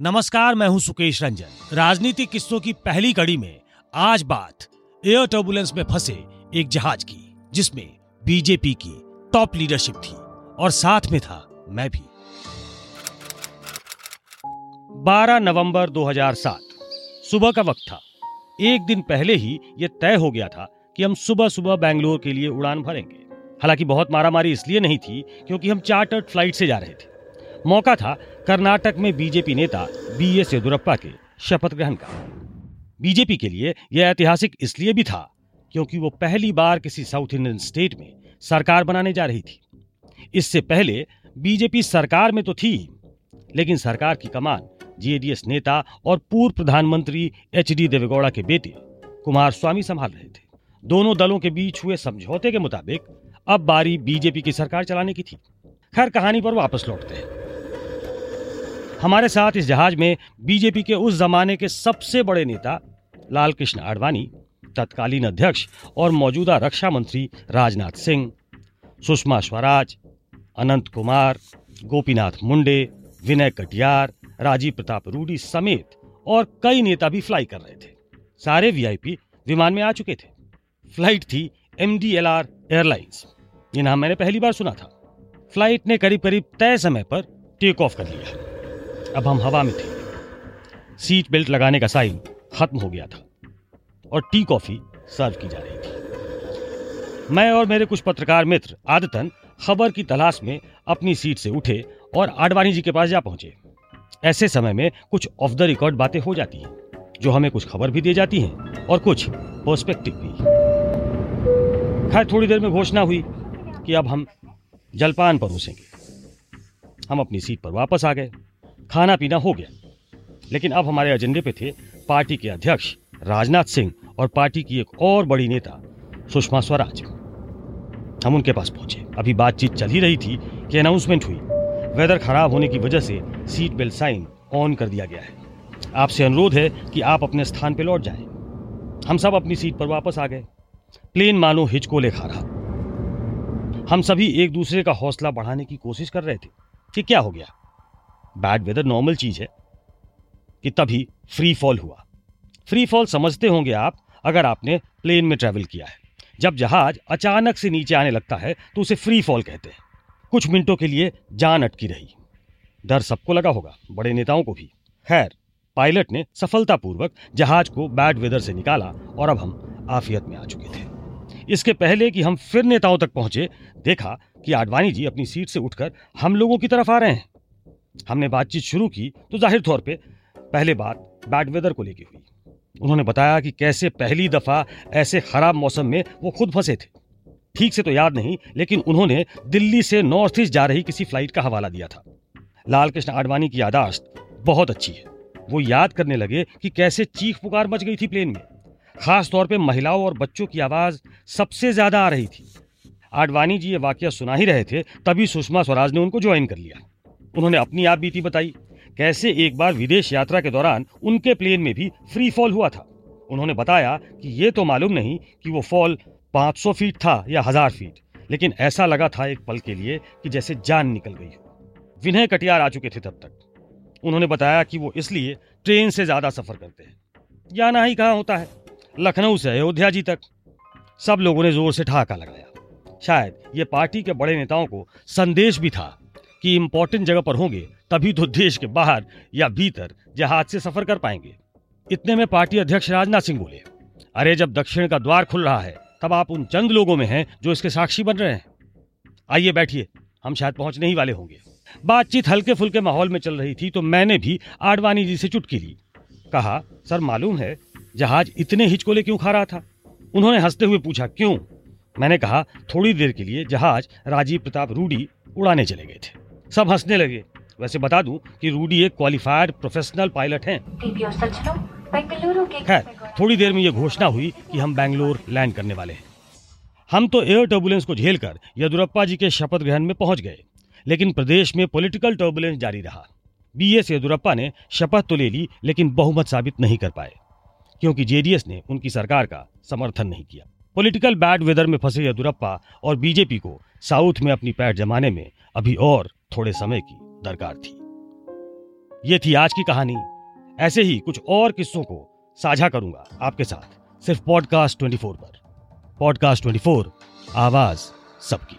नमस्कार, मैं हूँ सुकेश रंजन। राजनीतिक किस्सों की पहली कड़ी में आज बात एयर टर्बुलेंस में फंसे एक जहाज़ की, जिसमें बीजेपी की टॉप लीडरशिप थी और साथ में था मैं भी। 12 नवंबर 2007 सुबह का वक्त था। एक दिन पहले ही यह तय हो गया था कि हम सुबह सुबह बैंगलोर के लिए उड़ान भरेंगे। हालाँकि बहुत मारामारी इसलिए नहीं थी क्योंकि हम चार्टर्ड फ़्लाइट से जा रहे थे। मौका था कर्नाटक में बीजेपी नेता बी एस येदुरप्पा के शपथ ग्रहण का। बीजेपी के लिए यह ऐतिहासिक इसलिए भी था क्योंकि वो पहली बार किसी साउथ इंडियन स्टेट में सरकार बनाने जा रही थी। इससे पहले बीजेपी सरकार में तो थी, लेकिन सरकार की कमान जेडीएस नेता और पूर्व प्रधानमंत्री एच डी देवेगौड़ा के बेटे कुमार स्वामी संभाल रहे थे। दोनों दलों के बीच हुए समझौते के मुताबिक अब बारी बीजेपी की सरकार चलाने की थी। खैर, कहानी पर वापस लौटते हैं। हमारे साथ इस जहाज़ में बीजेपी के उस जमाने के सबसे बड़े नेता लाल कृष्ण आडवाणी, तत्कालीन अध्यक्ष और मौजूदा रक्षा मंत्री राजनाथ सिंह, सुषमा स्वराज, अनंत कुमार, गोपीनाथ मुंडे, विनय कटियार, राजीव प्रताप रूडी समेत और कई नेता भी फ्लाई कर रहे थे। सारे वीआईपी विमान में आ चुके थे। फ़्लाइट थी एमडीएलआर एयरलाइंस। ये नाम मैंने पहली बार सुना था। फ़्लाइट ने करीब करीब तय समय पर टेक ऑफ़ कर लिया अब हम हवा में थे। सीट बेल्ट लगाने का साइन खत्म हो गया था और टी कॉफ़ी सर्व की जा रही थी। मैं और मेरे कुछ पत्रकार मित्र आदतन खबर की तलाश में अपनी सीट से उठे और आडवाणी जी के पास जा पहुँचे। ऐसे समय में कुछ ऑफ़ द रिकॉर्ड बातें हो जाती हैं, जो हमें कुछ खबर भी दे जाती हैं और कुछ पर्सपेक्टिव भी। खैर, थोड़ी देर में घोषणा हुई कि अब हम जलपान परोसेंगे हम अपनी सीट पर वापस आ गए। खाना पीना हो गया। लेकिन अब हमारे एजेंडे पे थे पार्टी के अध्यक्ष राजनाथ सिंह और पार्टी की एक और बड़ी नेता सुषमा स्वराज। हम उनके पास पहुँचे। अभी बातचीत चल ही रही थी कि अनाउंसमेंट हुई। वेदर खराब होने की वजह से सीट बेल्ट साइन ऑन कर दिया गया है। आपसे अनुरोध है कि आप अपने स्थान पर लौट जाएँ। हम सब अपनी सीट पर वापस आ गए। प्लेन मानो हिचकोले खा रहा। हम सभी एक दूसरे का हौसला बढ़ाने की कोशिश कर रहे थे कि क्या हो गया। बैड वेदर नॉर्मल चीज़ है, कि तभी फ्री फॉल हुआ। फ्री फॉल समझते होंगे आप, अगर आपने प्लेन में ट्रेवल किया है। जब जहाज़ अचानक से नीचे आने लगता है तो उसे फ्री फॉल कहते हैं। कुछ मिनटों के लिए जान अटकी रही। डर सबको लगा होगा, बड़े नेताओं को भी। खैर पायलट ने सफलतापूर्वक जहाज़ को बैड वेदर से निकाला, और अब हम आफियत में आ चुके थे। इसके पहले कि हम फिर नेताओं तक पहुँचे, देखा कि आडवाणी जी अपनी सीट से उठकर हम लोगों की तरफ़ आ रहे हैं। हमने बातचीत शुरू की तो ज़ाहिर तौर पे पहले बात बैड वेदर को लेकर हुई। उन्होंने बताया कि कैसे पहली दफ़ा ऐसे खराब मौसम में वो खुद फंसे थे। ठीक से तो याद नहीं, लेकिन उन्होंने दिल्ली से नॉर्थ ईस्ट जा रही किसी फ़्लाइट का हवाला दिया था। लाल कृष्ण आडवाणी की यादाश्त बहुत अच्छी है। वो याद करने लगे कि कैसे चीख पुकार मच गई थी प्लेन में। खास तौर पे महिलाओं और बच्चों की आवाज़ सबसे ज़्यादा आ रही थी। आडवाणी जी ये वाक्य सुना ही रहे थे, तभी सुषमा स्वराज ने उनको ज्वाइन कर लिया। उन्होंने अपनी आप बीती बताई, कैसे एक बार विदेश यात्रा के दौरान उनके प्लेन में भी फ्री फॉल हुआ था। उन्होंने बताया कि ये तो मालूम नहीं कि वो फॉल 500 फीट था या हज़ार फीट लेकिन ऐसा लगा था एक पल के लिए कि जैसे जान निकल गई हो। विनय कटियार आ चुके थे तब तक। उन्होंने बताया कि वो इसलिए ट्रेन से ज़्यादा सफ़र करते हैं। जाना ही कहाँ होता है? लखनऊ से अयोध्या जी तक। सब लोगों ने ज़ोर से ठहाका लगाया। शायद ये पार्टी के बड़े नेताओं को संदेश भी था कि इंपॉर्टेंट जगह पर होंगे, तभी तो देश के बाहर या भीतर जहाज़ से सफ़र कर पाएँगे। इतने में पार्टी अध्यक्ष राजनाथ सिंह बोले, अरे जब दक्षिण का द्वार खुल रहा है, तब आप उन चंद लोगों में हैं जो इसके साक्षी बन रहे हैं। आइए बैठिए, हम शायद पहुँचने ही वाले होंगे। बातचीत हल्के फुल्के माहौल में चल रही थी तो मैंने भी आडवाणी जी से चुटकी ली। कहा, सर, मालूम है, जहाज़ इतने हिचकोले क्यों खा रहा था? उन्होंने हँसते हुए पूछा, क्यों? मैंने कहा, थोड़ी देर के लिए जहाज़ राजीव प्रताप रूडी उड़ाने चले गए थे। सब हंसने लगे। वैसे बता दूँ कि रूडी एक क्वालिफाइड प्रोफेशनल पायलट हैं। खैर थोड़ी देर में ये घोषणा हुई कि हम बैंगलोर लैंड करने वाले हैं। हम तो एयर टर्बुलेंस को झेलकर येदुरप्पा जी के शपथ ग्रहण में पहुँच गए लेकिन प्रदेश में पॉलिटिकल टर्बुलेंस जारी रहा। बी एस येदुरप्पा ने शपथ तो ले ली लेकिन बहुमत साबित नहीं कर पाए क्योंकि जेडीएस ने उनकी सरकार का समर्थन नहीं किया। पॉलिटिकल बैड वेदर में फंसे येदुरप्पा और बीजेपी को साउथ में अपनी पैर जमाने में अभी और थोड़े समय की दरकार थी। ये थी आज की कहानी। ऐसे ही कुछ और किस्सों को साझा करूँगा आपके साथ, सिर्फ़ पॉडकास्ट 24 पर। पॉडकास्ट 24 आवाज़ सबकी।